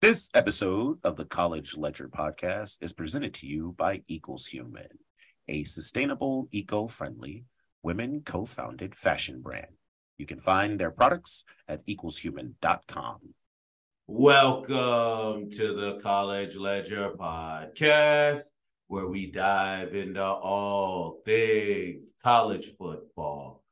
This episode of the College Ledger podcast is presented to you by Equals Human, a sustainable, eco friendly, women co founded fashion brand. You can find their products at equalshuman.com. Welcome to the College Ledger podcast, where we dive into all things college football,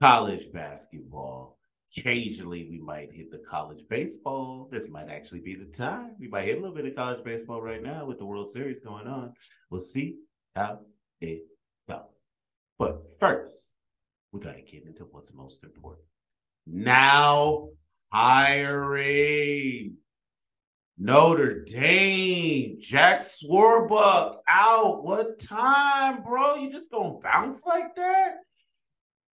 college basketball Occasionally, we might hit the college baseball. This might actually be the time. We might hit a little bit of college baseball right now with the World Series going on. We'll see how it goes. But first, we got to get into what's most important. Now, hiring. Notre Dame, Jack Swarbrick out. What time, bro? You just gonna bounce like that?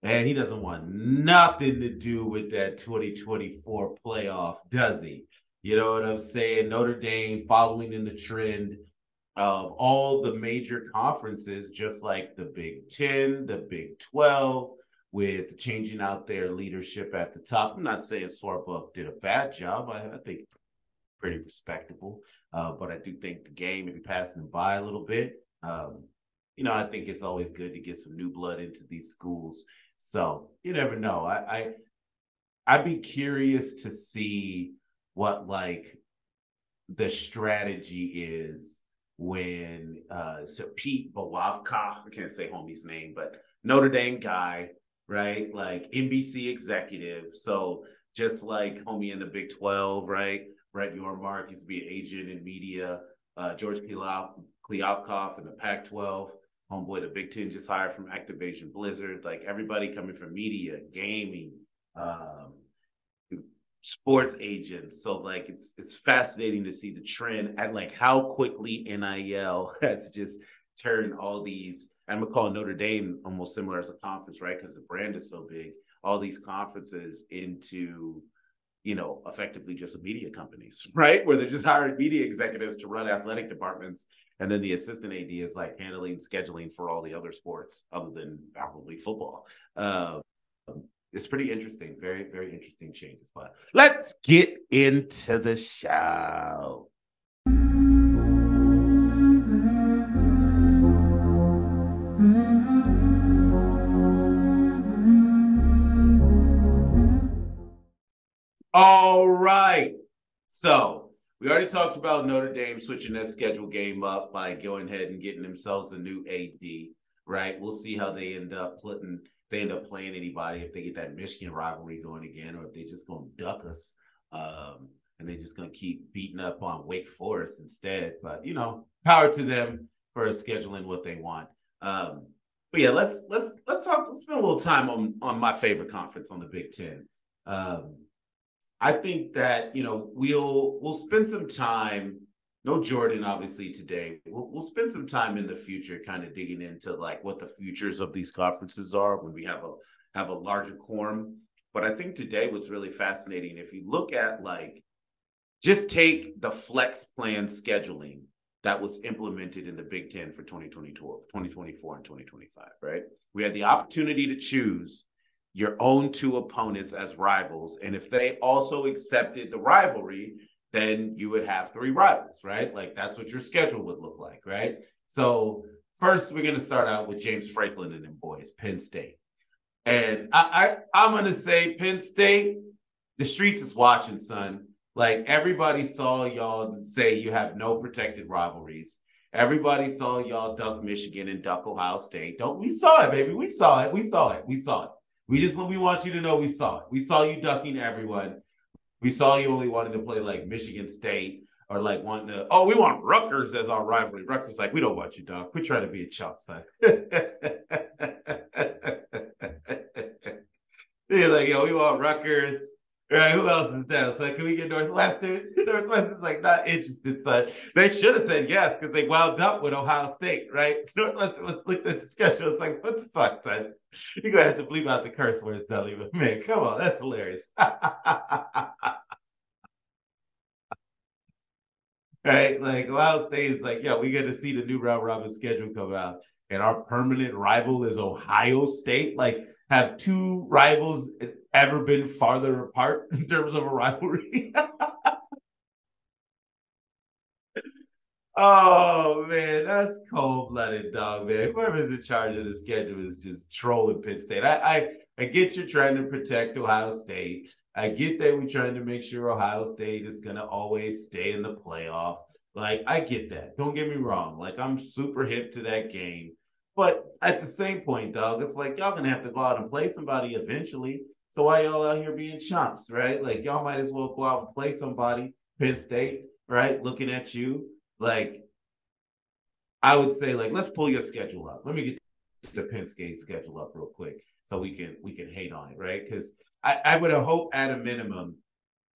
And he doesn't want nothing to do with that 2024 playoff, does he? You know what I'm saying? Notre Dame following in the trend of all the major conferences, just like the Big Ten, the Big 12, with changing out their leadership at the top. I'm not saying Swarbrick did a bad job. I, I think pretty respectable, uh, but I do think the game maybe passing them by a little bit. Um, you know, I think it's always good to get some new blood into these schools so you never know. I, I I'd be curious to see what like the strategy is when uh so Pete Bolavka, I can't say homie's name, but Notre Dame guy, right? Like NBC executive. So just like homie in the Big 12, right? Brett Yormark used to be an agent in media. Uh, George Kliavkoff in the Pac 12 homeboy the Big Ten just hired from Activision Blizzard. Like everybody coming from media, gaming, um, sports agents. So like it's it's fascinating to see the trend and like how quickly NIL has just turned all these. I'm gonna call Notre Dame almost similar as a conference, right? Because the brand is so big. All these conferences into you know, effectively just media companies, right? Where they're just hiring media executives to run athletic departments. And then the assistant AD is like handling scheduling for all the other sports other than probably football. Uh, it's pretty interesting. Very, very interesting changes. But let's get into the show. All right. So we already talked about Notre Dame switching their schedule game up by going ahead and getting themselves a new AD. Right. We'll see how they end up putting they end up playing anybody if they get that Michigan rivalry going again, or if they just gonna duck us. Um, and they're just gonna keep beating up on Wake Forest instead. But you know, power to them for scheduling what they want. Um, but yeah, let's let's let's talk. Let's spend a little time on on my favorite conference on the Big Ten. Um, I think that you know we'll we'll spend some time. No Jordan, obviously today. We'll, we'll spend some time in the future, kind of digging into like what the futures of these conferences are when we have a have a larger quorum. But I think today what's really fascinating, if you look at like, just take the flex plan scheduling that was implemented in the Big Ten for 2022, 2024 and 2025, right? We had the opportunity to choose your own two opponents as rivals. And if they also accepted the rivalry, then you would have three rivals, right? Like that's what your schedule would look like, right? So first we're gonna start out with James Franklin and them boys, Penn State. And I, I I'm gonna say Penn State, the streets is watching, son. Like everybody saw y'all say you have no protected rivalries. Everybody saw y'all duck Michigan and duck Ohio State. Don't we saw it, baby? We saw it. We saw it. We saw it. We just we want you to know we saw it. We saw you ducking everyone. We saw you only wanting to play like Michigan State or like wanting to. Oh, we want Rutgers as our rivalry. Rutgers like we don't want you, dog. We're trying to be a chump, son. He's like, yo, we want Rutgers. Right, who else is there? Like, can we get Northwestern? Northwestern's like not interested, but they should have said yes because they wound up with Ohio State, right? Northwestern was looked at the schedule. It's like, what the fuck, son? You're gonna have to bleep out the curse words, Dudley, but man, come on, that's hilarious. right? Like Ohio State is like, yeah, we get to see the new round robin schedule come out, and our permanent rival is Ohio State. Like, have two rivals ever been farther apart in terms of a rivalry? Oh man, that's cold blooded, dog, man. Whoever's in charge of the schedule is just trolling Penn State. I, I I get you're trying to protect Ohio State. I get that we're trying to make sure Ohio State is gonna always stay in the playoff. Like, I get that. Don't get me wrong. Like, I'm super hip to that game. But at the same point, dog, it's like y'all gonna have to go out and play somebody eventually. So why y'all out here being chumps, right? Like y'all might as well go out and play somebody, Penn State, right? Looking at you. Like, I would say, like, let's pull your schedule up. Let me get the Penn State schedule up real quick so we can we can hate on it, right? Because I, I would hope at a minimum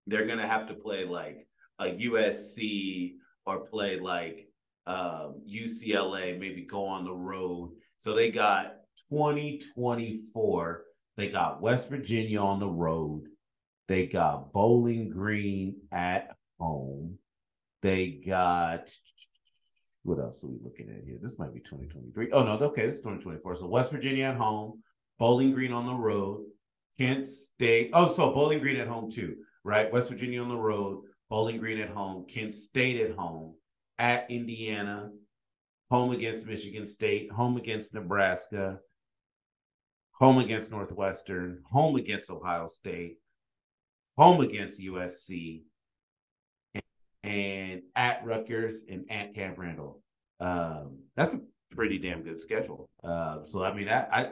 they're gonna have to play like a USC or play like um, UCLA, maybe go on the road. So they got 2024. They got West Virginia on the road. They got Bowling Green at home. They got what else are we looking at here? This might be 2023. Oh no, okay, this is 2024. So West Virginia at home, Bowling Green on the road, Kent State. Oh, so Bowling Green at home too, right? West Virginia on the road, Bowling Green at home, Kent State at home, at Indiana, home against Michigan State, home against Nebraska, home against Northwestern, home against Ohio State, home against USC, and, and at Rutgers and at Camp Randall. Um, that's a pretty damn good schedule. Uh, so I mean, I, I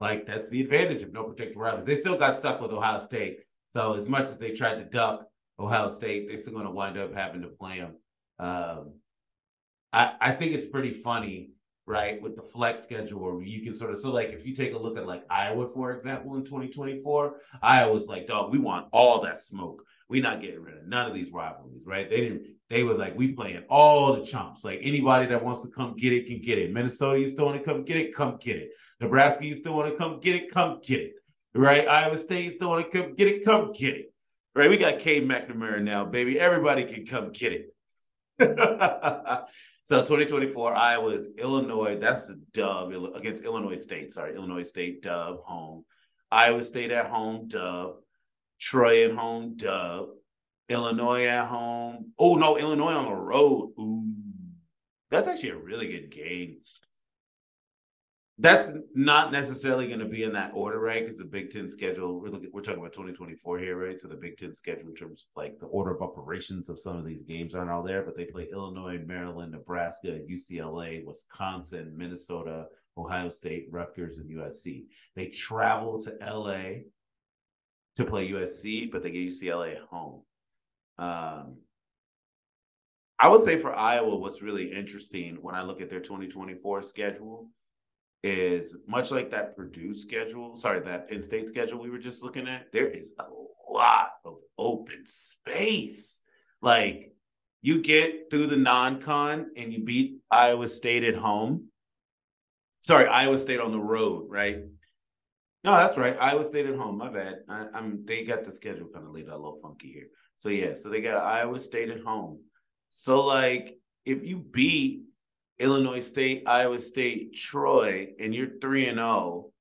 like that's the advantage of no protected rivals. They still got stuck with Ohio State. So as much as they tried to duck Ohio State, they're still going to wind up having to play them. Um, I, I think it's pretty funny, right, with the flex schedule where you can sort of so like if you take a look at like Iowa, for example, in 2024, Iowa's like, dog, we want all that smoke. We're not getting rid of none of these rivalries, right? They didn't they were like, we playing all the chumps. Like anybody that wants to come get it can get it. Minnesota, you still want to come get it, come get it. Nebraska, you still want to come get it, come get it. Right? Iowa State, you still want to come get it, come get it. Right? We got Cade McNamara now, baby. Everybody can come get it. so 2024, Iowa is Illinois. That's the dub against Illinois State. Sorry, Illinois State dub home. Iowa State at home dub. Troy at home dub. Illinois at home. Oh no, Illinois on the road. Ooh, that's actually a really good game that's not necessarily going to be in that order, right? Because the Big Ten schedule, we're looking, we're talking about 2024 here, right? So the Big Ten schedule in terms of like the order of operations of some of these games aren't all there, but they play Illinois, Maryland, Nebraska, UCLA, Wisconsin, Minnesota, Ohio State, Rutgers, and USC. They travel to LA to play USC, but they get UCLA home. Um, I would say for Iowa, what's really interesting when I look at their 2024 schedule is much like that Purdue schedule, sorry, that Penn State schedule we were just looking at, there is a lot of open space. Like you get through the non-con and you beat Iowa State at home. Sorry, Iowa State on the road, right? No, that's right. Iowa State at home. My bad. I, am They got the schedule kind of laid out a little funky here. So yeah, so they got Iowa State at home. So like, if you beat Illinois State, Iowa State, Troy, and you're 3 and 0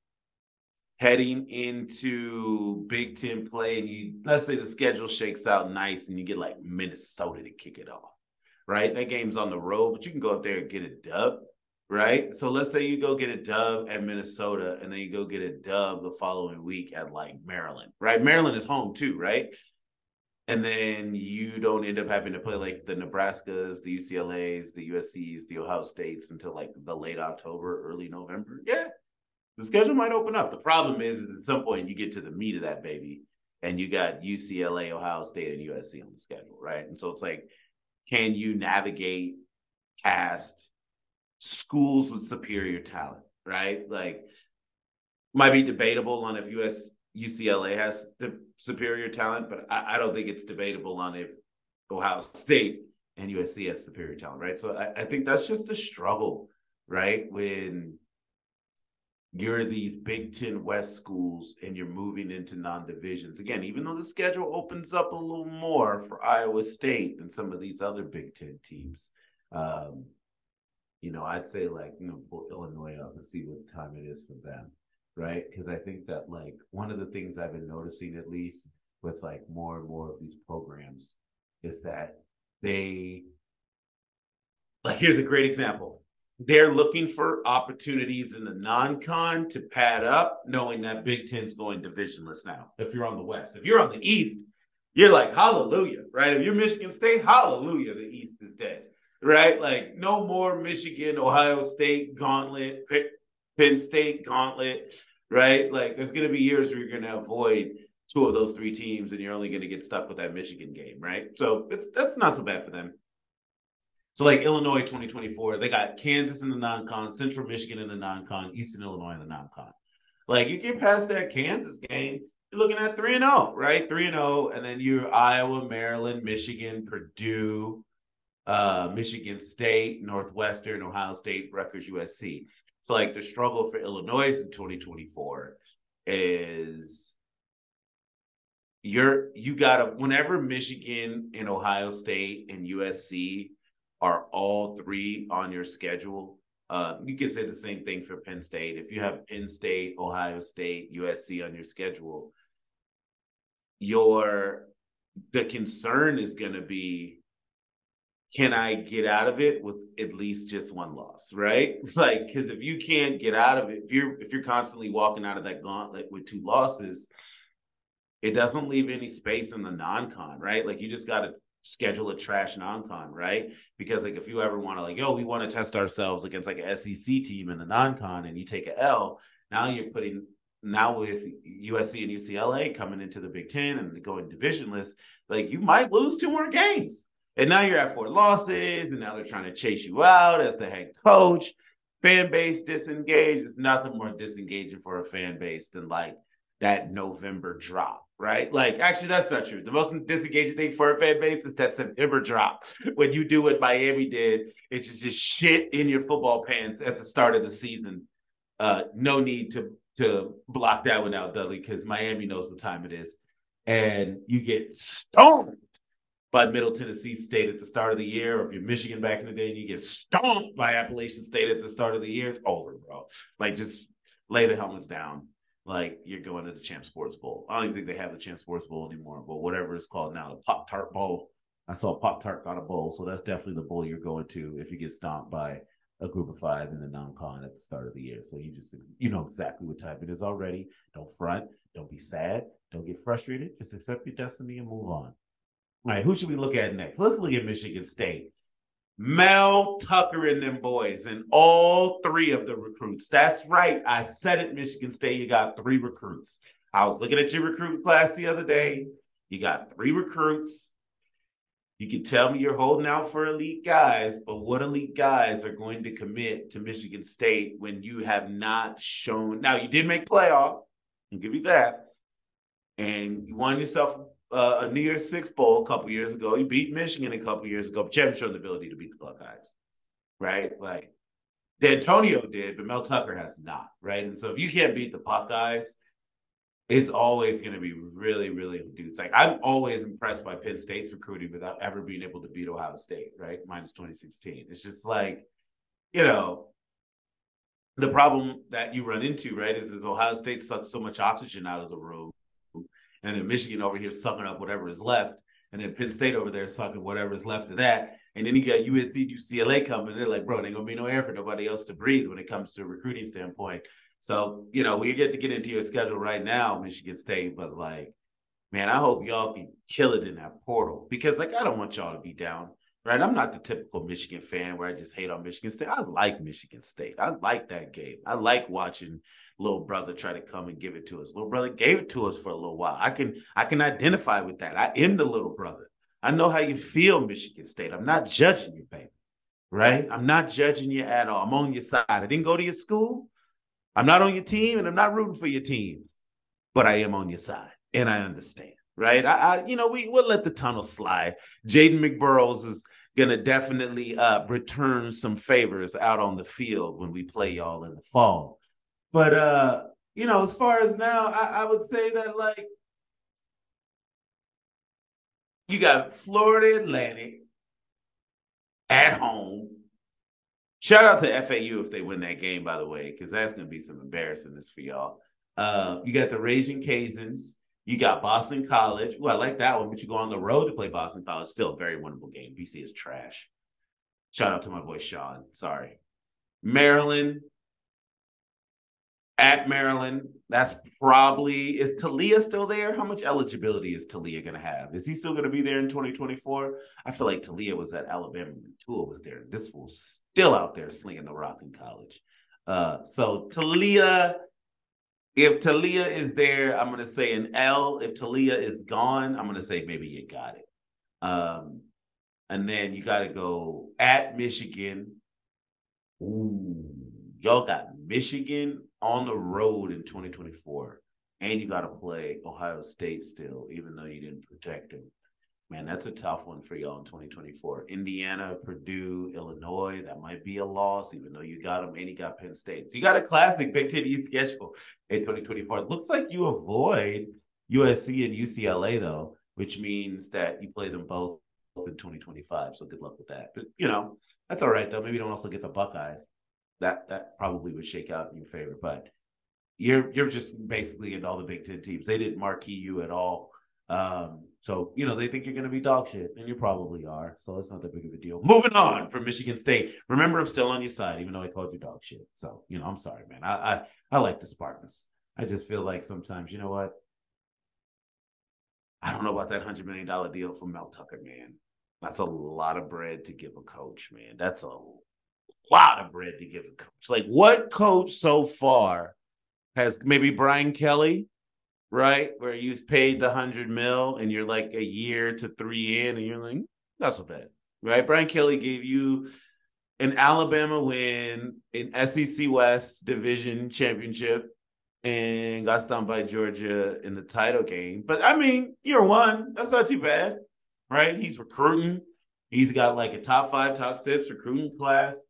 heading into Big Ten play, and you let's say the schedule shakes out nice and you get like Minnesota to kick it off, right? That game's on the road, but you can go up there and get a dub, right? So let's say you go get a dub at Minnesota and then you go get a dub the following week at like Maryland, right? Maryland is home too, right? And then you don't end up having to play like the Nebraskas, the UCLA's, the USC's, the Ohio States until like the late October, early November. Yeah, the schedule might open up. The problem is, is at some point you get to the meat of that baby, and you got UCLA, Ohio State, and USC on the schedule, right? And so it's like, can you navigate past schools with superior talent, right? Like, might be debatable on if US UCLA has the superior talent, but I, I, don't think it's debatable on if Ohio State and USC have superior talent, right? So I, I think that's just the struggle, right? When you're these Big Ten West schools and you're moving into non divisions. Again, even though the schedule opens up a little more for Iowa State and some of these other Big Ten teams, um, you know, I'd say like, you know, pull Illinois up and see what time it is for them right? Because I think that like one of the things I've been noticing, at least with like more and more of these programs, is that they like here's a great example. They're looking for opportunities in the non-con to pad up, knowing that Big Ten's going divisionless now. If you're on the West, if you're on the East, you're like hallelujah, right? If you're Michigan State, hallelujah, the East is dead, right? Like no more Michigan, Ohio State gauntlet, Penn State gauntlet, right? Like there's going to be years where you're going to avoid two of those three teams, and you're only going to get stuck with that Michigan game, right? So that's not so bad for them. So like Illinois 2024, they got Kansas in the non-con, Central Michigan in the non-con, Eastern Illinois in the non-con. Like you get past that Kansas game, you're looking at 3 and 0, right? 3 and 0 and then you're Iowa, Maryland, Michigan, Purdue, uh, Michigan State, Northwestern, Ohio State, Rutgers, USC. So like the struggle for Illinois in 2024 is you're you gotta whenever Michigan and Ohio State and USC are all three on your schedule. Uh, you can say the same thing for Penn State. If you have Penn State, Ohio State, USC on your schedule, your the concern is going to be can I get out of it with at least just one loss, right? Like, because if you can't get out of it, if you're if you're constantly walking out of that gauntlet with two losses, it doesn't leave any space in the non-con, right? Like you just got to schedule a trash non-con, right? Because like if you ever want to like, yo, we want to test ourselves against like a SEC team in the non-con, and you take a L, now you're putting now with USC and UCLA coming into the Big Ten and going divisionless, like you might lose two more games. And now you're at four losses, and now they're trying to chase you out as the head coach. Fan base disengaged. There's nothing more disengaging for a fan base than like that November drop, right? Like, actually, that's not true. The most disengaging thing for a fan base is that September drop. When you do what Miami did, it's just, just shit in your football pants at the start of the season. Uh, no need to to block that one out, Dudley, because Miami knows what time it is. And you get stoned by Middle Tennessee State at the start of the year, or if you're Michigan back in the day and you get stomped by Appalachian State at the start of the year, it's over, bro. Like just lay the helmets down. Like you're going to the Champ Sports Bowl. I don't even think they have the Champ Sports Bowl anymore, but whatever it's called now, the Pop Tart Bowl. I saw Pop Tart got a bowl, so that's definitely the bowl you're going to if you get stomped by a group of five in the non-con at the start of the year. So you just you know exactly what type it is already. Don't front. Don't be sad. Don't get frustrated. Just accept your destiny and move on. All right, who should we look at next? Let's look at Michigan State. Mel Tucker and them boys, and all three of the recruits. That's right. I said it, Michigan State. You got three recruits. I was looking at your recruit class the other day. You got three recruits. You can tell me you're holding out for elite guys, but what elite guys are going to commit to Michigan State when you have not shown? Now, you did make playoff. I'll give you that. And you won yourself uh, a New Year's Six bowl a couple years ago. You beat Michigan a couple years ago, but you haven't shown the ability to beat the Buckeyes, right? Like Dantonio did, but Mel Tucker has not, right? And so if you can't beat the Buckeyes, it's always going to be really, really dudes. Like I'm always impressed by Penn State's recruiting without ever being able to beat Ohio State, right? Minus 2016. It's just like, you know, the problem that you run into, right, is, is Ohio State sucks so much oxygen out of the room and then Michigan over here sucking up whatever is left, and then Penn State over there sucking whatever is left of that. And then you got USC, UCLA coming. They're like, bro, there ain't gonna be no air for nobody else to breathe when it comes to a recruiting standpoint. So, you know, we get to get into your schedule right now, Michigan State, but like, man, I hope y'all can kill it in that portal because like I don't want y'all to be down right? I'm not the typical Michigan fan where I just hate on Michigan State. I like Michigan State. I like that game. I like watching little brother try to come and give it to us. Little brother gave it to us for a little while. I can I can identify with that. I am the little brother. I know how you feel, Michigan State. I'm not judging you, baby. Right? I'm not judging you at all. I'm on your side. I didn't go to your school. I'm not on your team, and I'm not rooting for your team, but I am on your side, and I understand right? I, I, you know, we will let the tunnel slide. Jaden McBurrows is gonna definitely uh, return some favors out on the field when we play y'all in the fall. But uh, you know, as far as now, I, I would say that like you got Florida Atlantic at home. Shout out to FAU if they win that game, by the way, because that's going to be some embarrassingness for y'all. Uh, you got the Raging Cajuns you got Boston College. Well, I like that one, but you go on the road to play Boston College. Still a very winnable game. BC is trash. Shout out to my boy Sean. Sorry. Maryland. At Maryland, that's probably is Taulia still there? How much eligibility is Taulia going to have? Is he still going to be there in 2024? I feel like Taulia was at Alabama when Tua was there. This fool's still out there slinging the rock in college. Uh, so Taulia, if Taulia is there, I'm going to say an L. If Taulia is gone, I'm going to say maybe you got it. Um, and then you got to go at Michigan. Ooh, y'all got Michigan on the road in 2024, and you got to play Ohio State still, even though you didn't protect them. Man, that's a tough one for y'all in 2024. Indiana, Purdue, Illinois, that might be a loss, even though you got them and you got Penn State. So you got a classic Big Ten East schedule in 2024. It looks like you avoid USC and UCLA, though, which means that you play them both in 2025. So good luck with that. But, you know, that's all right, though. Maybe you don't also get the Buckeyes. That that probably would shake out in your favor. But you're you're just basically in all the Big Ten teams. They didn't marquee you at all. Um, so, you know, they think you're going to be dog shit, and you probably are. So it's not that big of a deal. Moving on from Michigan State. Remember, I'm still on your side, even though I called you dog shit. So, you know, I'm sorry, man. I I, I like the Spartans. I just feel like sometimes, you know what? I don't know about that $100 million deal for Mel Tucker, man. That's a lot of bread to give a coach, man. That's a lot of bread to give a coach. Like, what coach so far has maybe Brian Kelly? Right? Where you've paid the hundred mil and you're like a year to three in, and you're like, mm, not so bad, right? Brian Kelly gave you an Alabama win, an SEC West Division championship, and got stumped by Georgia in the title game. But I mean, year one, that's not too bad, right? He's recruiting. He's got like a top five, top six recruiting class.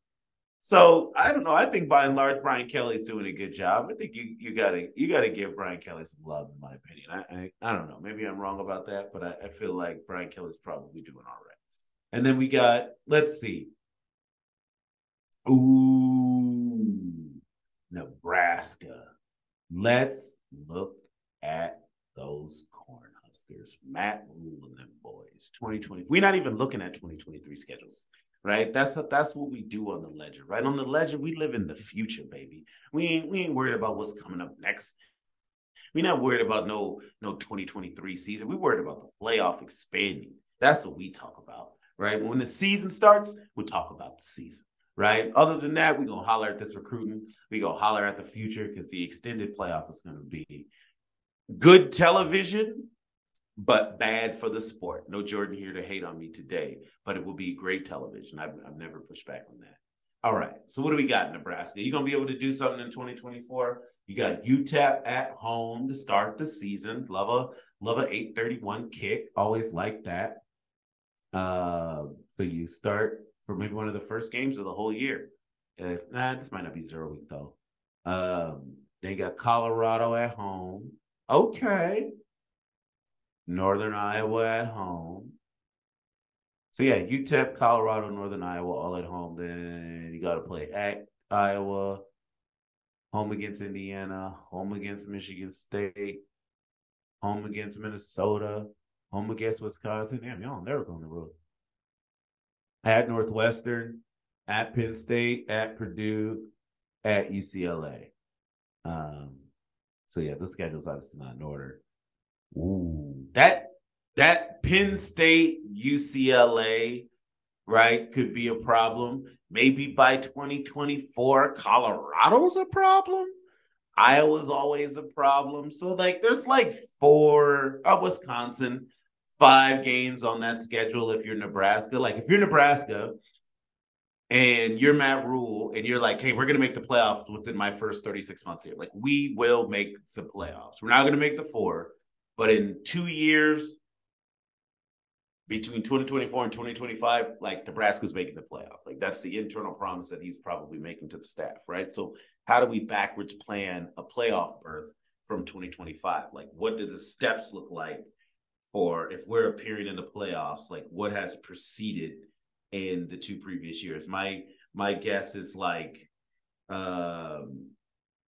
So I don't know. I think by and large, Brian Kelly's doing a good job. I think you you gotta you gotta give Brian Kelly some love, in my opinion. I I, I don't know. Maybe I'm wrong about that, but I, I feel like Brian Kelly's probably doing all right. And then we got let's see. Ooh, Nebraska. Let's look at those Cornhuskers. Matt Rhule and them boys. 2020. We're not even looking at 2023 schedules right? That's that's what we do on the ledger, right? On the ledger, we live in the future, baby. We ain't we ain't worried about what's coming up next. We're not worried about no no 2023 season. We're worried about the playoff expanding. That's what we talk about, right? When the season starts, we talk about the season, right? Other than that, we're gonna holler at this recruiting. We gonna holler at the future because the extended playoff is gonna be good television but bad for the sport. No Jordan here to hate on me today, but it will be great television. I've, I've never pushed back on that. All right. So what do we got Nebraska? You gonna be able to do something in 2024? You got UTEP at home to start the season. Love a love a 831 kick. Always like that. Uh, so you start for maybe one of the first games of the whole year. Uh, nah, this might not be zero week though. Um, they got Colorado at home. Okay. Northern Iowa at home. So yeah, UTEP, Colorado, Northern Iowa, all at home. Then you got to play at Iowa, home against Indiana, home against Michigan State, home against Minnesota, home against Wisconsin. Damn, y'all never go on the road. At Northwestern, at Penn State, at Purdue, at UCLA. Um, so yeah, the schedule's obviously not in order. Ooh, that that Penn State UCLA right could be a problem. Maybe by 2024, Colorado's a problem. Iowa's always a problem. So like there's like four of uh, Wisconsin, five games on that schedule if you're Nebraska. Like if you're Nebraska and you're Matt Rhule and you're like, hey, we're gonna make the playoffs within my first 36 months here. Like we will make the playoffs. We're not gonna make the four. But in two years, between 2024 and 2025, like Nebraska's making the playoff. Like that's the internal promise that he's probably making to the staff, right? So how do we backwards plan a playoff berth from 2025? Like what do the steps look like for if we're appearing in the playoffs? Like what has preceded in the two previous years? My my guess is like um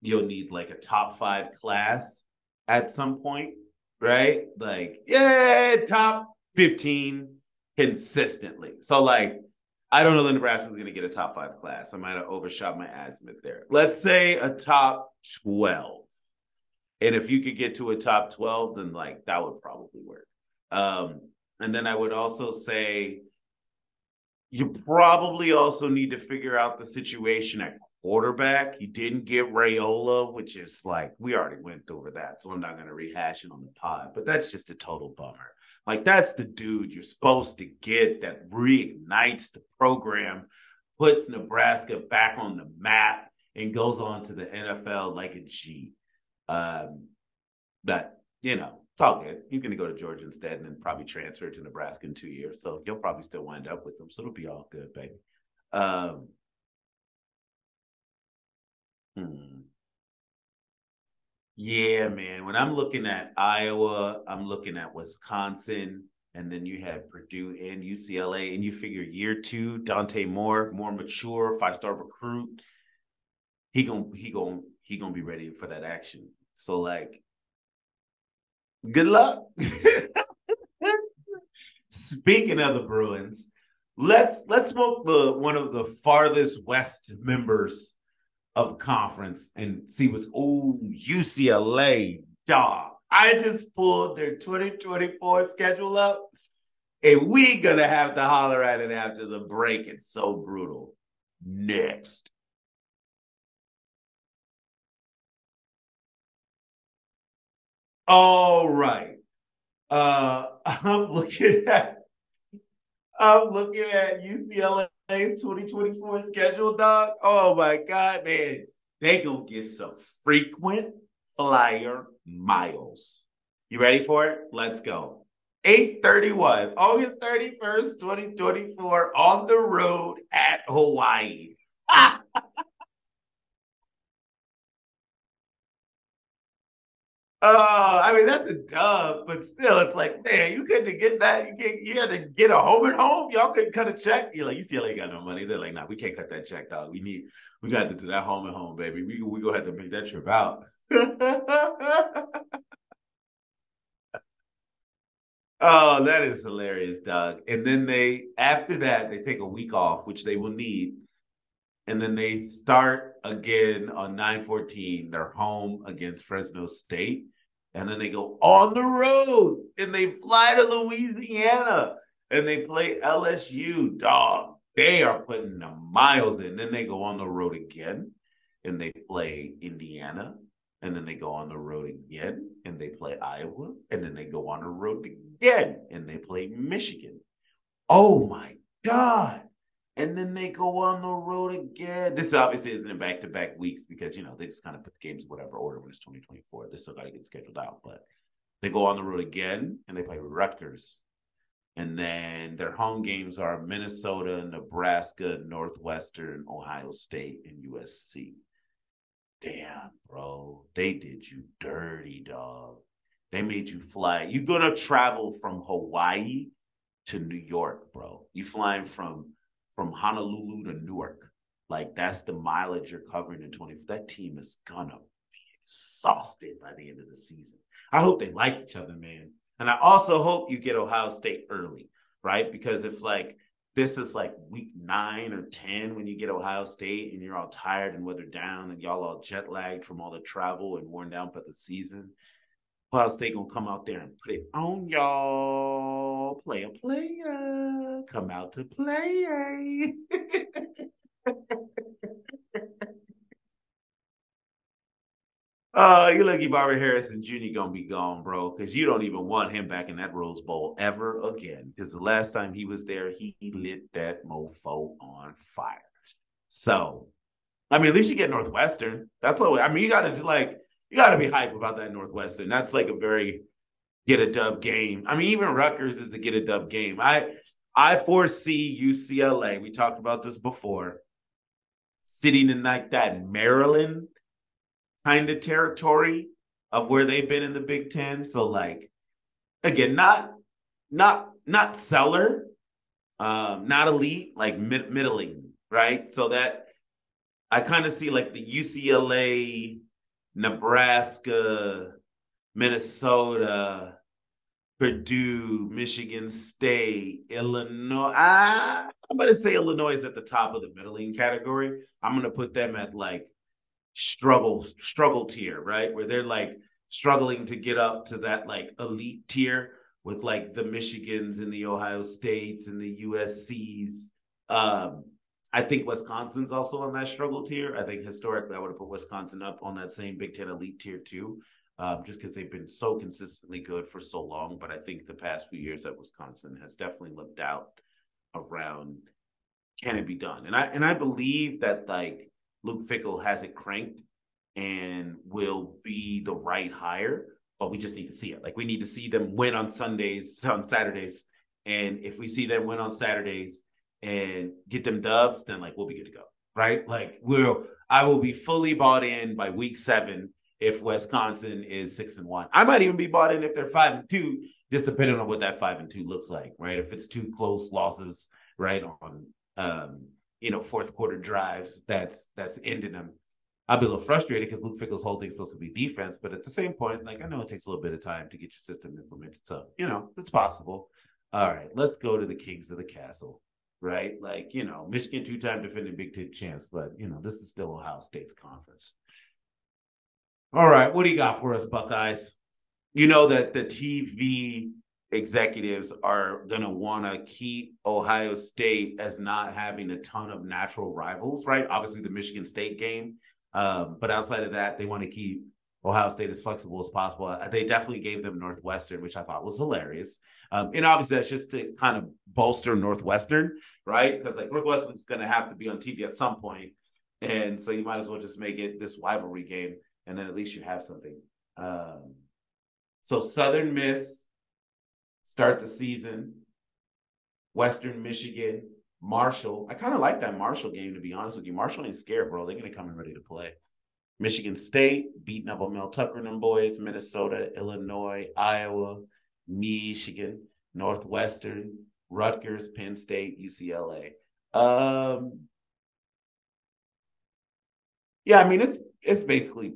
you'll need like a top five class at some point right? Like, yeah, top 15 consistently. So, like, I don't know that Nebraska's going to get a top five class. I might have overshot my azimuth there. Let's say a top 12. And if you could get to a top 12, then like that would probably work. Um, and then I would also say you probably also need to figure out the situation at quarterback. You didn't get Raiola, which is like we already went over that, so I'm not going to rehash it on the pod. But that's just a total bummer. Like that's the dude you're supposed to get that reignites the program, puts Nebraska back on the map, and goes on to the NFL like a G. Um, but you know, it's all good. He's going to go to Georgia instead, and then probably transfer to Nebraska in two years. So you'll probably still wind up with them. So it'll be all good, baby. Um, hmm. Yeah, man. When I'm looking at Iowa, I'm looking at Wisconsin, and then you had Purdue and UCLA, and you figure year two, Dante Moore, more mature, five star recruit. He gonna he gonna he gonna be ready for that action. So like, good luck. Speaking of the Bruins, let's let's smoke the one of the farthest west members of conference and see what's oh UCLA dog. I just pulled their 2024 schedule up, and we gonna have to holler at it after the break. It's so brutal. Next. All right. Uh, I'm looking at I'm looking at UCLA's 2024 schedule, dog. Oh my God, man. They gonna get some frequent flyer miles. You ready for it? Let's go. 831, August 31st, 2024, on the road at Hawaii. Oh, I mean that's a dub, but still, it's like, man, you couldn't get that. You can't. You had to get a home and home. Y'all couldn't cut a check. You're like, UCLA got no money. They're like, nah, we can't cut that check, dog. We need, we got to do that home and home, baby. We we gonna have to make that trip out. oh, that is hilarious, dog. And then they, after that, they take a week off, which they will need, and then they start again on 914. They're home against Fresno State. And then they go on the road and they fly to Louisiana and they play LSU. Dog, they are putting the miles in. Then they go on the road again and they play Indiana. And then they go on the road again and they play Iowa. And then they go on the road again and they play Michigan. Oh my God and then they go on the road again. This obviously isn't in back to back weeks because you know they just kind of put the games in whatever order when it's 2024. They still got to get scheduled out, but they go on the road again and they play Rutgers. And then their home games are Minnesota, Nebraska, Northwestern, Ohio State, and USC. Damn, bro. They did you dirty, dog. They made you fly. You're going to travel from Hawaii to New York, bro. You flying from from Honolulu to Newark. Like that's the mileage you're covering in 20. That team is gonna be exhausted by the end of the season. I hope they like each other, man. And I also hope you get Ohio State early, right? Because if like this is like week nine or 10 when you get Ohio State and you're all tired and weathered down and y'all all jet lagged from all the travel and worn down by the season, Ohio they gonna come out there and put it on y'all. Play a player. Come out to play. Oh, you lucky Bobby Harrison Jr. gonna be gone, bro, because you don't even want him back in that Rose Bowl ever again. Because the last time he was there, he lit that mofo on fire. So, I mean, at least you get Northwestern. That's all. I mean, you got to like you got to be hype about that Northwestern. That's like a very get a dub game. I mean, even Rutgers is a get a dub game. I I foresee UCLA. We talked about this before, sitting in like that Maryland kind of territory of where they've been in the Big Ten. So like, again, not not not cellar, um, not elite, like mid- middling, right? So that I kind of see like the UCLA Nebraska, Minnesota, Purdue, Michigan State, Illinois. Ah, I'm going to say Illinois is at the top of the middling category. I'm going to put them at like struggle struggle tier, right? Where they're like struggling to get up to that like elite tier with like the Michigans and the Ohio States and the USCs. Um, I think Wisconsin's also on that struggle tier. I think historically I would have put Wisconsin up on that same Big Ten elite tier too, um, just because they've been so consistently good for so long. But I think the past few years at Wisconsin has definitely looked out around can it be done? And I and I believe that like Luke Fickell has it cranked and will be the right hire, but we just need to see it. Like we need to see them win on Sundays, on Saturdays. And if we see them win on Saturdays and get them dubs, then like we'll be good to go. Right? Like we'll I will be fully bought in by week seven if Wisconsin is six and one. I might even be bought in if they're five and two, just depending on what that five and two looks like, right? If it's two close losses, right, on um, you know, fourth quarter drives that's that's ending them. I'll be a little frustrated because Luke Fickell's whole thing is supposed to be defense, but at the same point, like I know it takes a little bit of time to get your system implemented. So, you know, it's possible. All right, let's go to the Kings of the Castle, right? Like, you know, Michigan two-time defending Big Ten champs, but you know, this is still Ohio State's conference. All right, what do you got for us, Buckeyes? You know that the TV executives are going to want to keep Ohio State as not having a ton of natural rivals, right? Obviously, the Michigan State game. Um, but outside of that, they want to keep Ohio State as flexible as possible. Uh, they definitely gave them Northwestern, which I thought was hilarious. Um, and obviously, that's just to kind of bolster Northwestern, right? Because like Northwestern's going to have to be on TV at some. And so you might as well just make it this rivalry game, and then at least you have something. Um, so Southern Miss start the season. Western Michigan, Marshall. I kind of like that Marshall game, to be honest with you. Marshall ain't scared, bro. They're going to come in ready to play. Michigan State beating up on Mel Tucker and them boys. Minnesota, Illinois, Iowa, Michigan, Northwestern, Rutgers, Penn State, UCLA. Um, yeah, I mean it's it's basically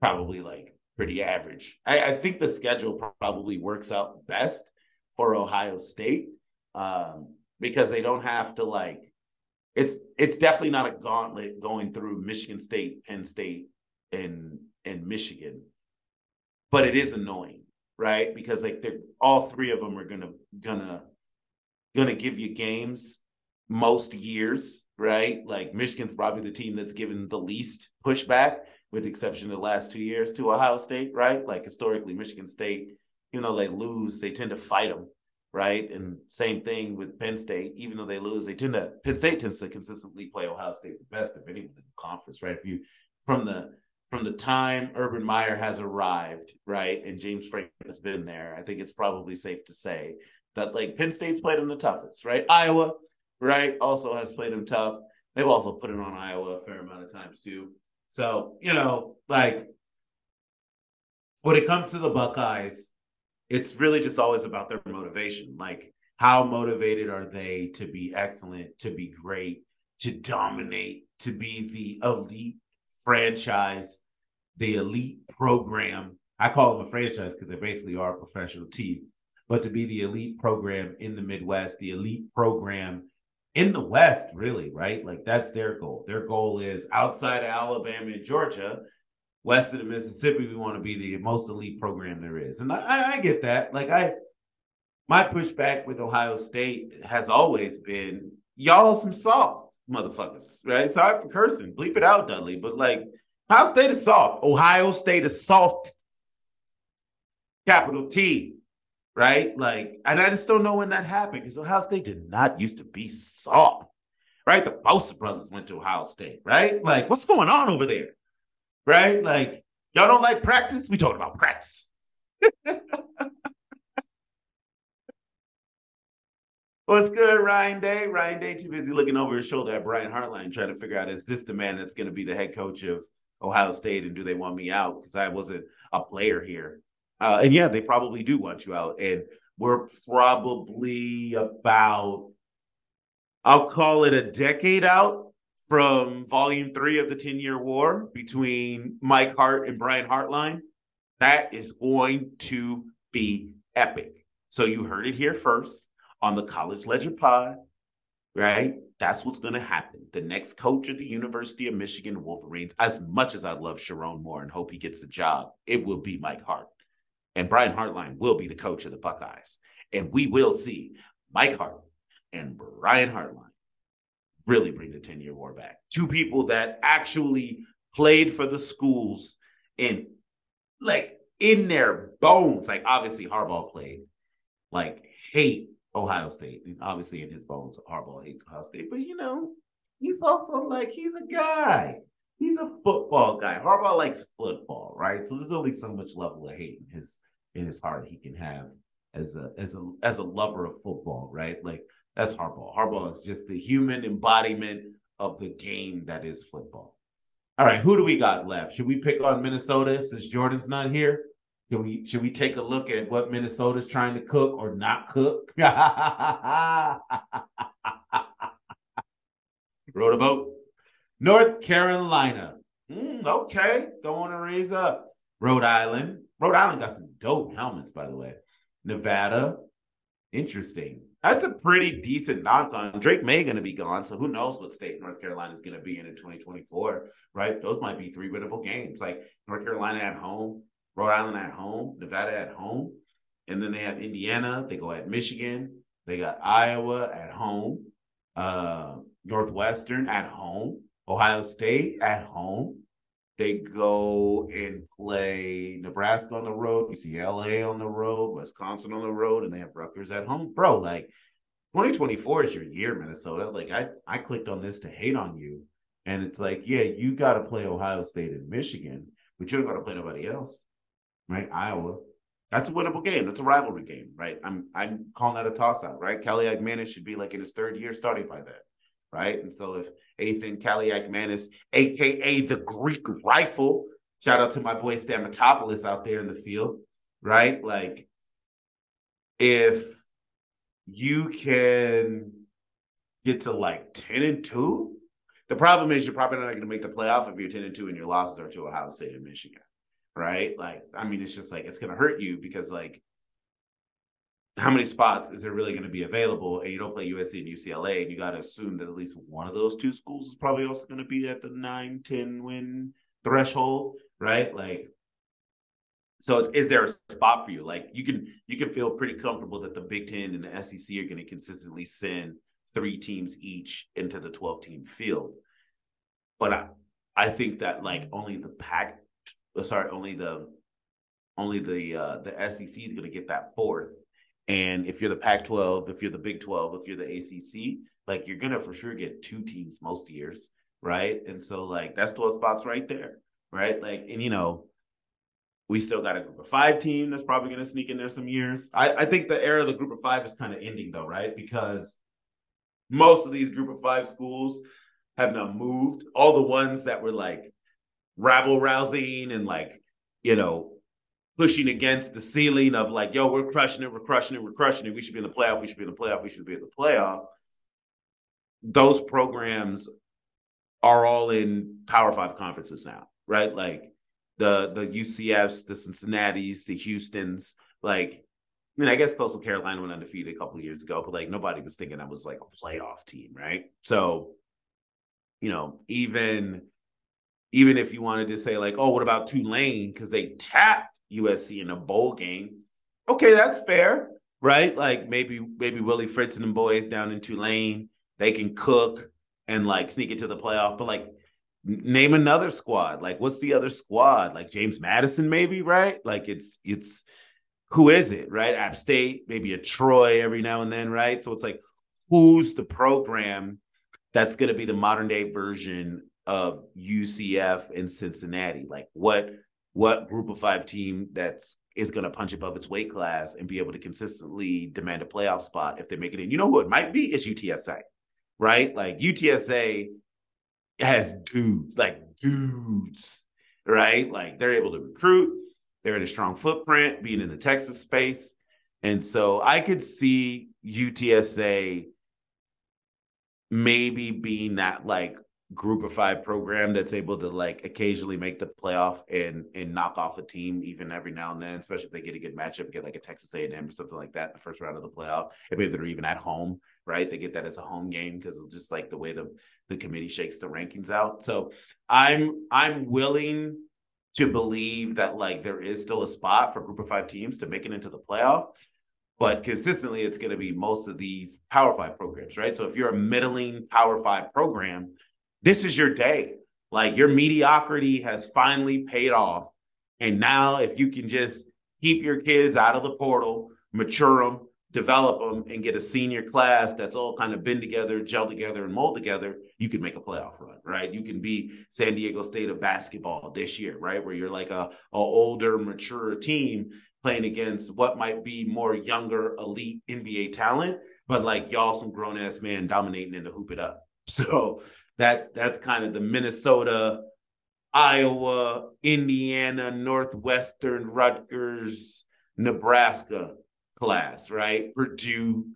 probably like pretty average. I, I think the schedule probably works out best for Ohio State um, because they don't have to like. It's it's definitely not a gauntlet going through Michigan State, Penn State, and and Michigan, but it is annoying, right? Because like they're all three of them are gonna gonna gonna give you games most years, right? Like Michigan's probably the team that's given the least pushback with the exception of the last two years to Ohio State, right? Like historically, Michigan State, even though they lose, they tend to fight them, right? And same thing with Penn State, even though they lose, they tend to Penn State tends to consistently play Ohio State the best of anyone in the conference, right? If you from the from the time Urban Meyer has arrived, right, and James Franklin has been there, I think it's probably safe to say that like Penn State's played them the toughest, right? Iowa, right, also has played them tough. They've also put it on Iowa a fair amount of times too. So, you know, like when it comes to the Buckeyes, it's really just always about their motivation. Like, how motivated are they to be excellent, to be great, to dominate, to be the elite franchise, the elite program? I call them a franchise because they basically are a professional team, but to be the elite program in the Midwest, the elite program in the West, really, right? Like that's their goal. Their goal is outside of Alabama and Georgia, west of the Mississippi, we want to be the most elite program there is. And I, I get that. Like I, my pushback with Ohio State has always been y'all some soft motherfuckers, right? Sorry for cursing, bleep it out, Dudley. But like Ohio State is soft. Ohio State is soft. Capital T right? Like, and I just don't know when that happened because Ohio State did not used to be soft, right? The Bosa brothers went to Ohio State, right? Like, what's going on over there, right? Like, y'all don't like practice? We talking about practice. What's good, Ryan Day? Ryan Day too busy looking over his shoulder at Brian Hartline, trying to figure out is this the man that's going to be the head coach of Ohio State, and do they want me out because I wasn't a player here? Uh, and yeah, they probably do want you out. And we're probably about, I'll call it a decade out from volume three of the 10 year war between Mike Hart and Brian Hartline. That is going to be epic. So you heard it here first on the College Ledger Pod. right? That's what's going to happen. The next coach at the University of Michigan Wolverines, as much as I love Sherrone Moore and hope he gets the job, it will be Mike Hart. And Brian Hartline will be the coach of the Buckeyes. And we will see Mike Hart and Brian Hartline really bring the 10 year war back. Two people that actually played for the schools in like in their bones. Like obviously Harbaugh played, like hate Ohio State. And Obviously in his bones, Harbaugh hates Ohio State, but you know, he's also like he's a guy. He's a football guy. Harbaugh likes football, right? So there's only so much level of hate in his in his heart he can have as a as a as a lover of football, right? Like that's Harbaugh. Harbaugh is just the human embodiment of the game that is football. All right, who do we got left? Should we pick on Minnesota since Jordan's not here? Should we should we take a look at what Minnesota's trying to cook or not cook? Wrote a boat. North Carolina. Mm, okay, want to raise up. Rhode Island. Rhode Island got some dope helmets, by the way. Nevada. Interesting. That's a pretty decent knock on Drake Maye going to be gone, so who knows what state North Carolina is going to be in in 2024, right? Those might be three winnable games, like North Carolina at home, Rhode Island at home, Nevada at home, and then they have Indiana. They go at Michigan. They got Iowa at home, uh, Northwestern at home, Ohio State at home, they go and play Nebraska on the road, UCLA on the road, Wisconsin on the road, and they have Rutgers at home. Bro, like 2024 is your year, Minnesota. Like I, I clicked on this to hate on you. And it's like, yeah, you got to play Ohio State and Michigan, but you don't got to play nobody else, right? Iowa. That's a winnable game. That's a rivalry game, right? I'm I'm calling that a toss out, right? Kaliakmanis should be like in his third year starting by then right? And so if Athan Kaliakmanis, aka the Greek rifle, shout out to my boy Stamatopoulos out there in the field, right? Like if you can get to like 10 and 2, the problem is you're probably not going to make the playoff if you're 10 and 2 and your losses are to Ohio State and Michigan. Right. Like, I mean, it's just like it's gonna hurt you because like how many spots is there really going to be available? And you don't play USC and UCLA, and you got to assume that at least one of those two schools is probably also going to be at the 9, 10 win threshold, right? Like, so is there a spot for you? Like, you can you can feel pretty comfortable that the Big Ten and the SEC are going to consistently send three teams each into the 12 team field, but I I think that like only the pack, sorry, only the only the uh, the SEC is going to get that fourth and if you're the Pac 12, if you're the Big 12, if you're the ACC, like you're going to for sure get two teams most years. Right. And so, like, that's 12 spots right there. Right. Like, and you know, we still got a group of five team that's probably going to sneak in there some years. I, I think the era of the group of five is kind of ending though, right? Because most of these group of five schools have now moved. All the ones that were like rabble rousing and like, you know, pushing against the ceiling of like, yo, we're crushing it, we're crushing it, we're crushing it. We should be in the playoff, we should be in the playoff, we should be in the playoff. Those programs are all in Power Five conferences now, right? Like the the UCFs, the Cincinnati's, the Houston's, like I mean, I guess Coastal Carolina went undefeated a couple years ago, but like nobody was thinking that was like a playoff team, right? So, you know, even even if you wanted to say like, oh, what about Tulane? Because they tapped USC in a bowl game. Okay, that's fair, right? Like maybe maybe Willie Fritz and the boys down in Tulane, they can cook and like sneak into the playoff. But like name another squad. Like what's the other squad? Like James Madison, maybe, right? Like it's it's who is it, right? App State, maybe a Troy every now and then, right? So it's like who's the program that's going to be the modern day version of UCF and Cincinnati? Like what what group of five team that's is going to punch above its weight class and be able to consistently demand a playoff spot if they make it in. You know who it might be? It's UTSA, right? Like UTSA has dudes, like dudes, right? Like they're able to recruit. They're in a strong footprint, being in the Texas space. And so I could see UTSA maybe being that like group of five program that's able to like occasionally make the playoff and and knock off a team even every now and then, especially if they get a good matchup, get like a Texas A&M or something like that in the first round of the playoff. Maybe they're even at home, right? They get that as a home game because just like the way the the committee shakes the rankings out. So I'm I'm willing to believe that like there is still a spot for group of five teams to make it into the playoff. But consistently, it's going to be most of these Power Five programs, right? So if you're a middling Power Five program, this is your day. Like your mediocrity has finally paid off. And now, if you can just keep your kids out of the portal, mature them, develop them, and get a senior class that's all kind of been together, gel together, and mold together, you can make a playoff run, right? You can be San Diego State of basketball this year, right? Where you're like a, a older, mature team playing against what might be more younger, elite NBA talent, but like y'all some grown ass man dominating in the hoop it up. So that's that's kind of the Minnesota, Iowa, Indiana, Northwestern, Rutgers, Nebraska class, right? Purdue,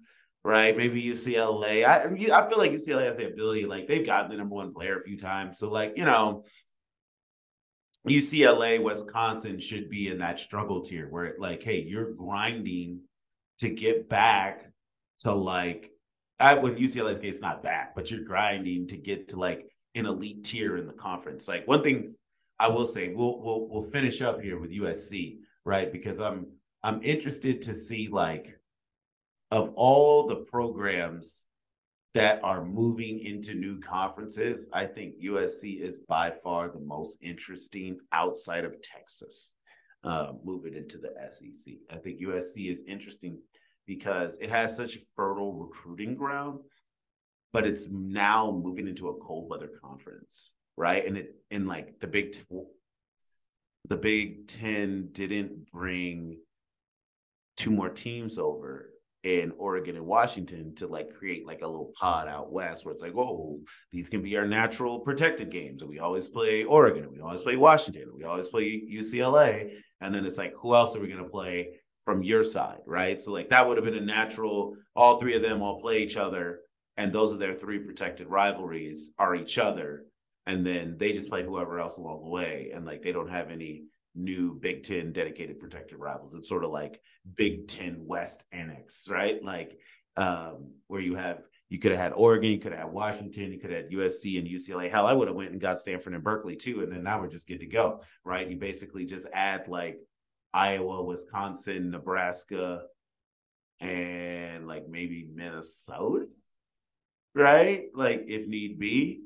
right? Maybe UCLA. I I feel like UCLA has the ability, like they've gotten the number one player a few times. So like, you know, UCLA, Wisconsin should be in that struggle tier where like, hey, you're grinding to get back to like I when UCLA's case not back, but you're grinding to get to like an elite tier in the conference. Like one thing I will say, we'll we'll we'll finish up here with USC, right? Because I'm I'm interested to see like of all the programs that are moving into new conferences, I think USC is by far the most interesting outside of Texas, uh, moving into the SEC. I think USC is interesting because it has such fertile recruiting ground, but it's now moving into a cold weather conference, right? And it in like the Big the Big Ten didn't bring two more teams over in Oregon and Washington to like create like a little pod out west where it's like, oh, these can be our natural protected games. And we always play Oregon and we always play Washington and we always play UCLA. And then it's like, who else are we going to play from your side? Right. So like that would have been a natural, all three of them all play each other. And those are their three protected rivalries are each other. And then they just play whoever else along the way. And like they don't have any new Big Ten dedicated protected rivals. It's sort of like Big Ten West annex, right? Like um, where you have you could have had Oregon, you could have had Washington, you could have had USC and UCLA. Hell, I would have went and got Stanford and Berkeley too, and then now we're just good to go, right? You basically just add like Iowa, Wisconsin, Nebraska, and like maybe Minnesota, right? Like if need be,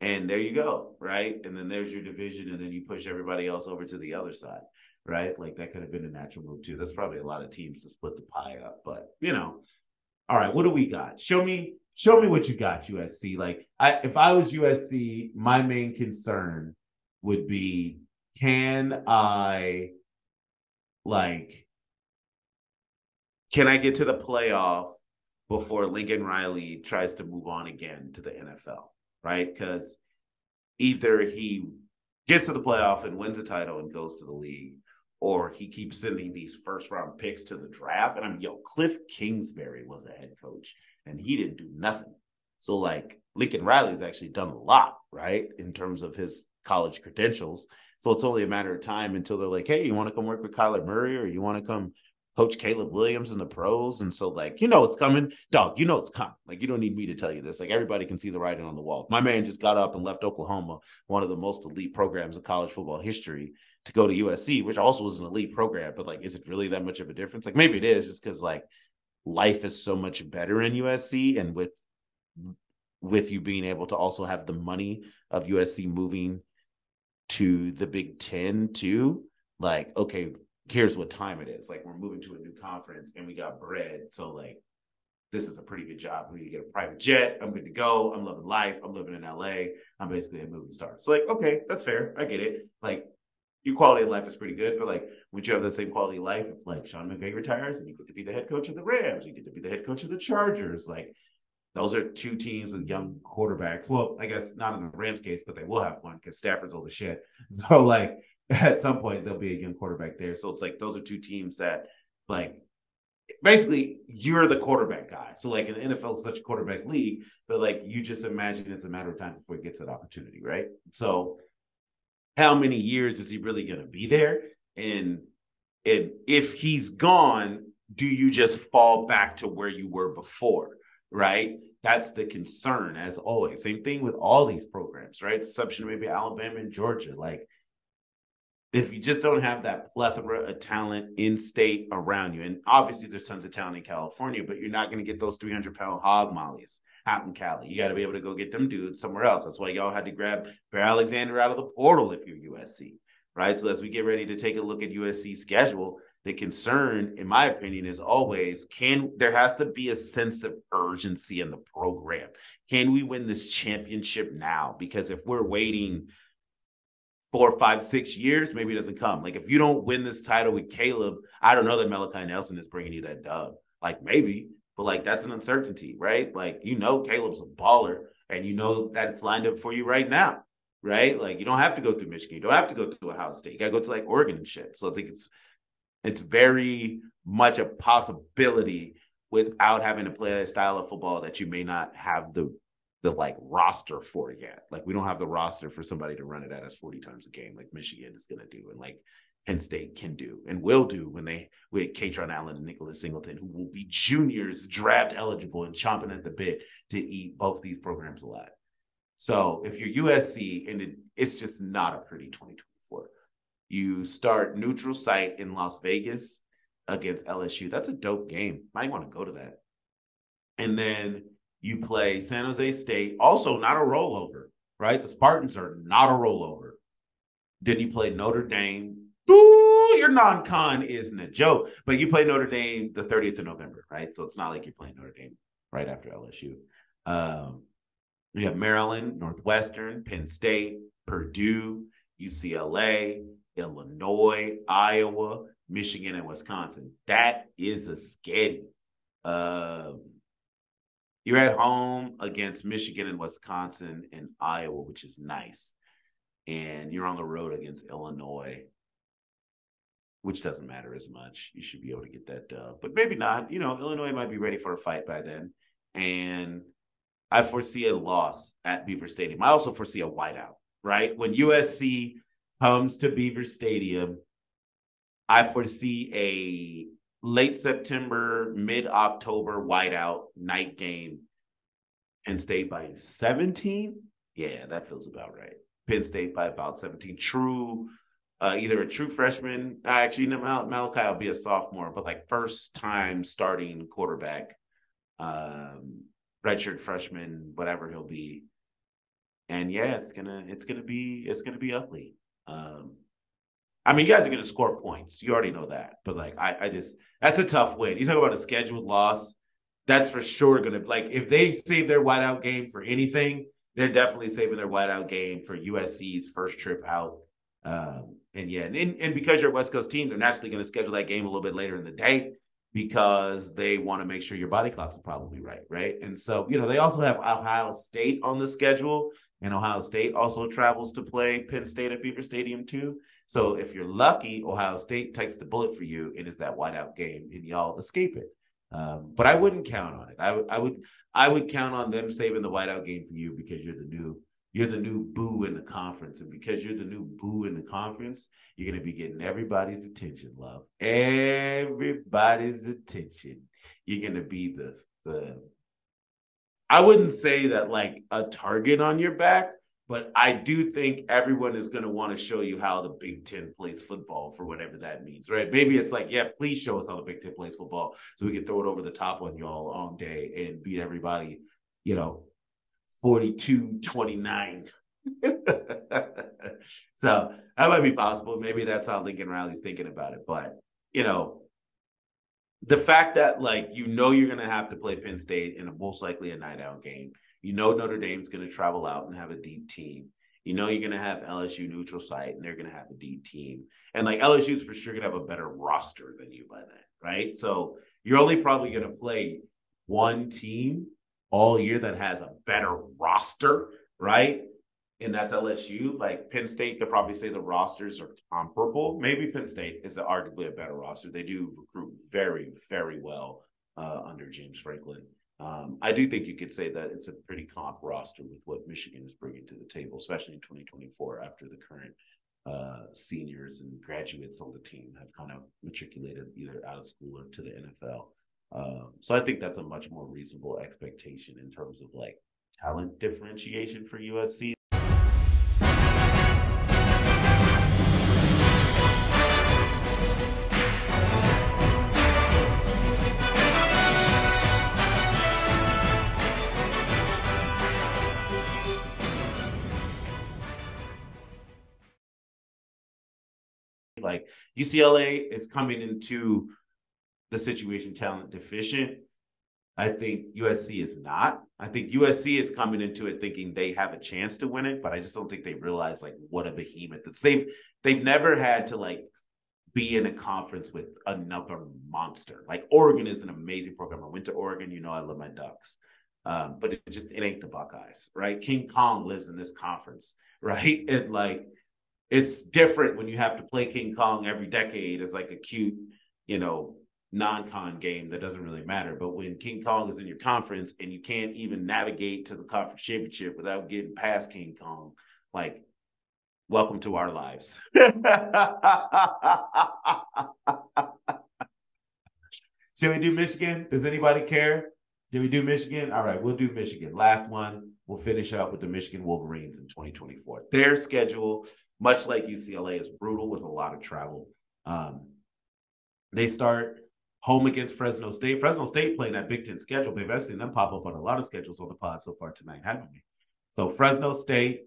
and there you go, right? And then there's your division, and then you push everybody else over to the other side, right? Like that could have been a natural move too. That's probably a lot of teams to split the pie up, but you know. All right, what do we got? Show me, show me what you got, USC. Like, I if I was USC, my main concern would be can I like can I get to the playoff before Lincoln Riley tries to move on again to the NFL? right? Because either he gets to the playoff and wins a title and goes to the league, or he keeps sending these first round picks to the draft. And I'm, yo, Cliff Kingsbury was a head coach and he didn't do nothing. So, like, Lincoln Riley's actually done a lot, right, in terms of his college credentials. So it's only a matter of time until they're like, hey, you want to come work with Kyler Murray or you want to come coach Caleb Williams in the pros. And so, like, you know, it's coming. Dog, you know, it's coming. Like, you don't need me to tell you this. Like, everybody can see the writing on the wall. My man just got up and left Oklahoma, one of the most elite programs in college football history, to go to USC, which also was an elite program. But, like, is it really that much of a difference? Like, maybe it is just because, like, life is so much better in USC. And with, with you being able to also have the money of USC moving to the Big Ten too, like, okay, here's what time it is. Like we're moving to a new conference and we got bread. So like this is a pretty good job. We need to get a private jet. I'm good to go. I'm living life. I'm living in LA. I'm basically a movie star. So like, okay, that's fair. I get it. Like your quality of life is pretty good, but like would you have that same quality of life if like Sean McVay retires and you get to be the head coach of the Rams, you get to be the head coach of the Chargers, like those are two teams with young quarterbacks. Well, I guess not in the Rams case, but they will have one because Stafford's old as shit. So like at some point there'll be a young quarterback there. So it's like those are two teams that like basically you're the quarterback guy. So like in the NFL is such a quarterback league, but like you just imagine it's a matter of time before he gets an opportunity, right? So how many years is he really gonna be there? And and if he's gone, do you just fall back to where you were before? Right? That's the concern, as always. Same thing with all these programs, right? Exception maybe Alabama and Georgia. Like, if you just don't have that plethora of talent in state around you, and obviously there's tons of talent in California, but you're not going to get those 300 pound hog mollies out in Cali. You got to be able to go get them dudes somewhere else. That's why y'all had to grab Bear Alexander out of the portal if you're USC, right? So as we get ready to take a look at USC schedule, the concern, in my opinion, is always can there has to be a sense of urgency in the program. Can we win this championship now? Because if we're waiting four, five, six years, maybe it doesn't come. Like if you don't win this title with Caleb, I don't know that Malachi Nelson is bringing you that dub. Like maybe, but like that's an uncertainty, right? Like you know Caleb's a baller, and you know that it's lined up for you right now, right? Like you don't have to go through Michigan, you don't have to go through Ohio State, you got to go to like Oregon and shit. So I think it's it's very much a possibility without having to play a style of football that you may not have the the like roster for yet. Like we don't have the roster for somebody to run it at us 40 times a game, like Michigan is gonna do, and like Penn State can do and will do when they with Kaytron Allen and Nicholas Singleton, who will be juniors draft eligible and chomping at the bit to eat both these programs alive. So if you're USC and it, it's just not a pretty 2024. You start neutral site in Las Vegas against LSU. That's a dope game. Might want to go to that. And then you play San Jose State, also not a rollover, right? The Spartans are not a rollover. Then you play Notre Dame. Ooh, your non-con isn't a joke, but you play Notre Dame the 30th of November, right? So it's not like you're playing Notre Dame right after LSU. Um, you have Maryland, Northwestern, Penn State, Purdue, UCLA, Illinois, Iowa, Michigan, and Wisconsin. That is a sketty. Um, you're at home against Michigan and Wisconsin and Iowa, which is nice. And you're on the road against Illinois, which doesn't matter as much. You should be able to get that dub, but maybe not. You know, Illinois might be ready for a fight by then. And I foresee a loss at Beaver Stadium. I also foresee a whiteout, right? When USC comes to Beaver Stadium, I foresee a late September, mid October whiteout night game. Penn State by 17. Yeah, that feels about right. Penn State by about 17. True, uh, either a true freshman. Uh, actually, no, Mal- Malachi will be a sophomore, but like first time starting quarterback, um, redshirt freshman, whatever he'll be. And yeah, it's gonna it's gonna be it's gonna be ugly. Um, I mean, you guys are going to score points. You already know that. But like, I, I just that's a tough win. You talk about a scheduled loss. That's for sure going to like if they save their whiteout game for anything, they're definitely saving their whiteout game for USC's first trip out. Um, and yeah, and, and because you're a West Coast team, they're naturally going to schedule that game a little bit later in the day because they want to make sure your body clocks are probably right, right? And so, you know, they also have Ohio State on the schedule, and Ohio State also travels to play Penn State at Beaver Stadium too. So if you're lucky, Ohio State takes the bullet for you and it's that whiteout game, and y'all escape it. Um, but I wouldn't count on it. I would, I would, I would count on them saving the whiteout game for you because you're the new you're the new boo in the conference. And because you're the new boo in the conference, you're going to be getting everybody's attention, love. Everybody's attention. You're going to be the, the, I wouldn't say that like a target on your back, but I do think everyone is going to want to show you how the Big Ten plays football for whatever that means, right? Maybe it's like, yeah, please show us how the Big Ten plays football so we can throw it over the top on y'all all day and beat everybody, you know, 42 29. so that might be possible. Maybe that's how Lincoln Riley's thinking about it. But, you know, the fact that, like, you know, you're going to have to play Penn State in a most likely a night out game. You know, Notre Dame's going to travel out and have a deep team. You know, you're going to have LSU neutral site and they're going to have a deep team. And like LSU's for sure going to have a better roster than you by then, right? So you're only probably going to play one team all year that has a better roster, right? And that's LSU. Like Penn State could probably say the rosters are comparable. Maybe Penn State is arguably a better roster. They do recruit very, very well uh, under James Franklin. Um, I do think you could say that it's a pretty comp roster with what Michigan is bringing to the table, especially in 2024 after the current uh, seniors and graduates on the team have kind of matriculated either out of school or to the NFL. Um, so I think that's a much more reasonable expectation in terms of like talent differentiation for USC. Like UCLA is coming into the situation talent deficient. I think USC is not. I think USC is coming into it thinking they have a chance to win it, but I just don't think they realize like what a behemoth it's. They've they've never had to like be in a conference with another monster. Like Oregon is an amazing program. I went to Oregon, you know I love my Ducks. Um, but it just it ain't the Buckeyes, right? King Kong lives in this conference, right? And like it's different when you have to play King Kong every decade as like a cute, you know, non-con game that doesn't really matter. But when King Kong is in your conference and you can't even navigate to the conference championship without getting past King Kong, like welcome to our lives. Should we do Michigan? Does anybody care? Should we do Michigan? All right, we'll do Michigan. Last one. We'll finish up with the Michigan Wolverines in 2024. Their schedule, much like UCLA, is brutal with a lot of travel. Um, they start home against Fresno State. Fresno State playing that Big Ten schedule, baby. I've seen them pop up on a lot of schedules on the pod so far tonight, haven't we? So Fresno State,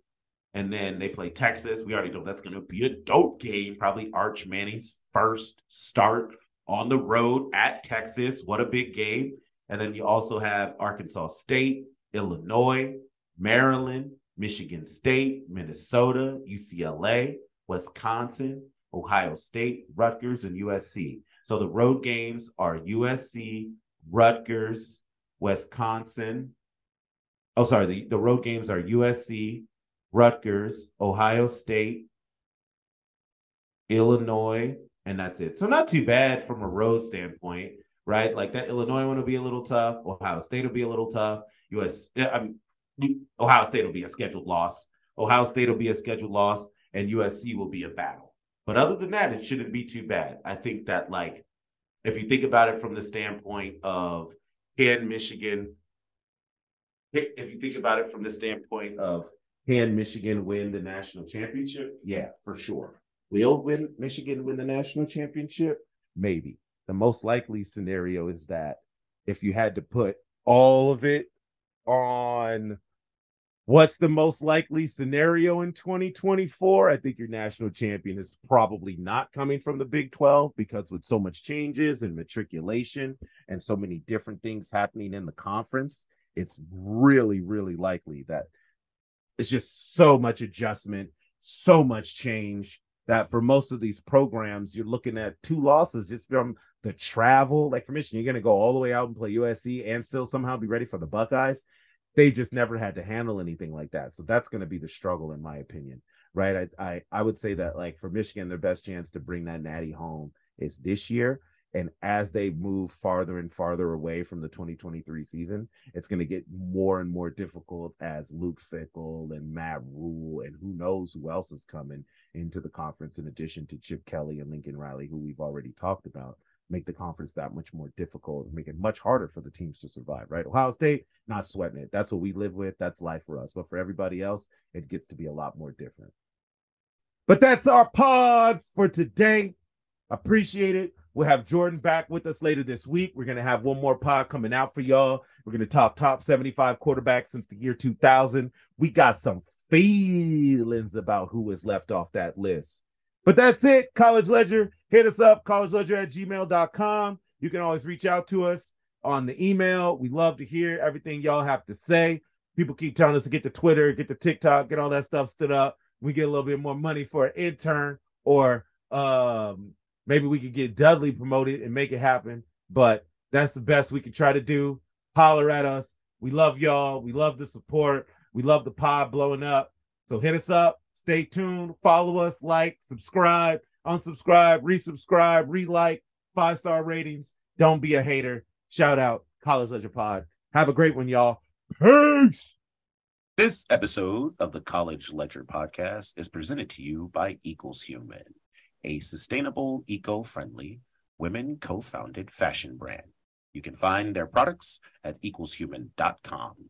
and then they play Texas. We already know that's going to be a dope game. Probably Arch Manning's first start on the road at Texas. What a big game. And then you also have Arkansas State, Illinois, Maryland, Michigan State, Minnesota, UCLA, Wisconsin, Ohio State, Rutgers, and USC. So the road games are USC, Rutgers, Wisconsin. Oh, sorry. The, the road games are USC, Rutgers, Ohio State, Illinois, and that's it. So not too bad from a road standpoint, right? Like that Illinois one will be a little tough. Ohio State will be a little tough. US, I mean, Ohio State will be a scheduled loss. Ohio State will be a scheduled loss, and USC will be a battle. But other than that, it shouldn't be too bad. I think that, like, if you think about it from the standpoint of can Michigan, if you think about it from the standpoint of can Michigan win the national championship? Yeah, for sure. Will win Michigan win the national championship? Maybe. The most likely scenario is that if you had to put all of it on what's the most likely scenario in 2024, I think your national champion is probably not coming from the Big 12 because with so much changes and matriculation and so many different things happening in the conference, it's really, really likely that it's just so much adjustment, so much change that for most of these programs, you're looking at two losses just from the travel. Like for Michigan, you're going to go all the way out and play USC and still somehow be ready for the Buckeyes. They just never had to handle anything like that. So that's going to be the struggle, in my opinion. Right. I, I, I would say that like for Michigan, their best chance to bring that natty home is this year. And as they move farther and farther away from the 2023 season, it's going to get more and more difficult as Luke Fickell and Matt Rhule and who knows who else is coming into the conference in addition to Chip Kelly and Lincoln Riley, who we've already talked about, make the conference that much more difficult, make it much harder for the teams to survive, right? Ohio State, not sweating it. That's what we live with. That's life for us. But for everybody else, it gets to be a lot more different. But that's our pod for today. Appreciate it. We'll have Jordan back with us later this week. We're going to have one more pod coming out for y'all. We're going to talk top 75 quarterbacks since the year 2000. We got some feelings about who is left off that list. But that's it. College Ledger, hit us up, collegeledger at gmail.com. You can always reach out to us on the email. We love to hear everything y'all have to say. People keep telling us to get to Twitter, get to TikTok, get all that stuff stood up. We get a little bit more money for an intern or um Maybe we could get Dudley promoted and make it happen. But that's the best we can try to do. Holler at us. We love y'all. We love the support. We love the pod blowing up. So hit us up. Stay tuned. Follow us, like, subscribe, unsubscribe, resubscribe, re-like, five star ratings. Don't be a hater. Shout out College Ledger Pod. Have a great one, y'all. Peace. This episode of the College Ledger podcast is presented to you by Equals Human a sustainable, eco friendly, women co founded fashion brand. You can find their products at equalshuman.com.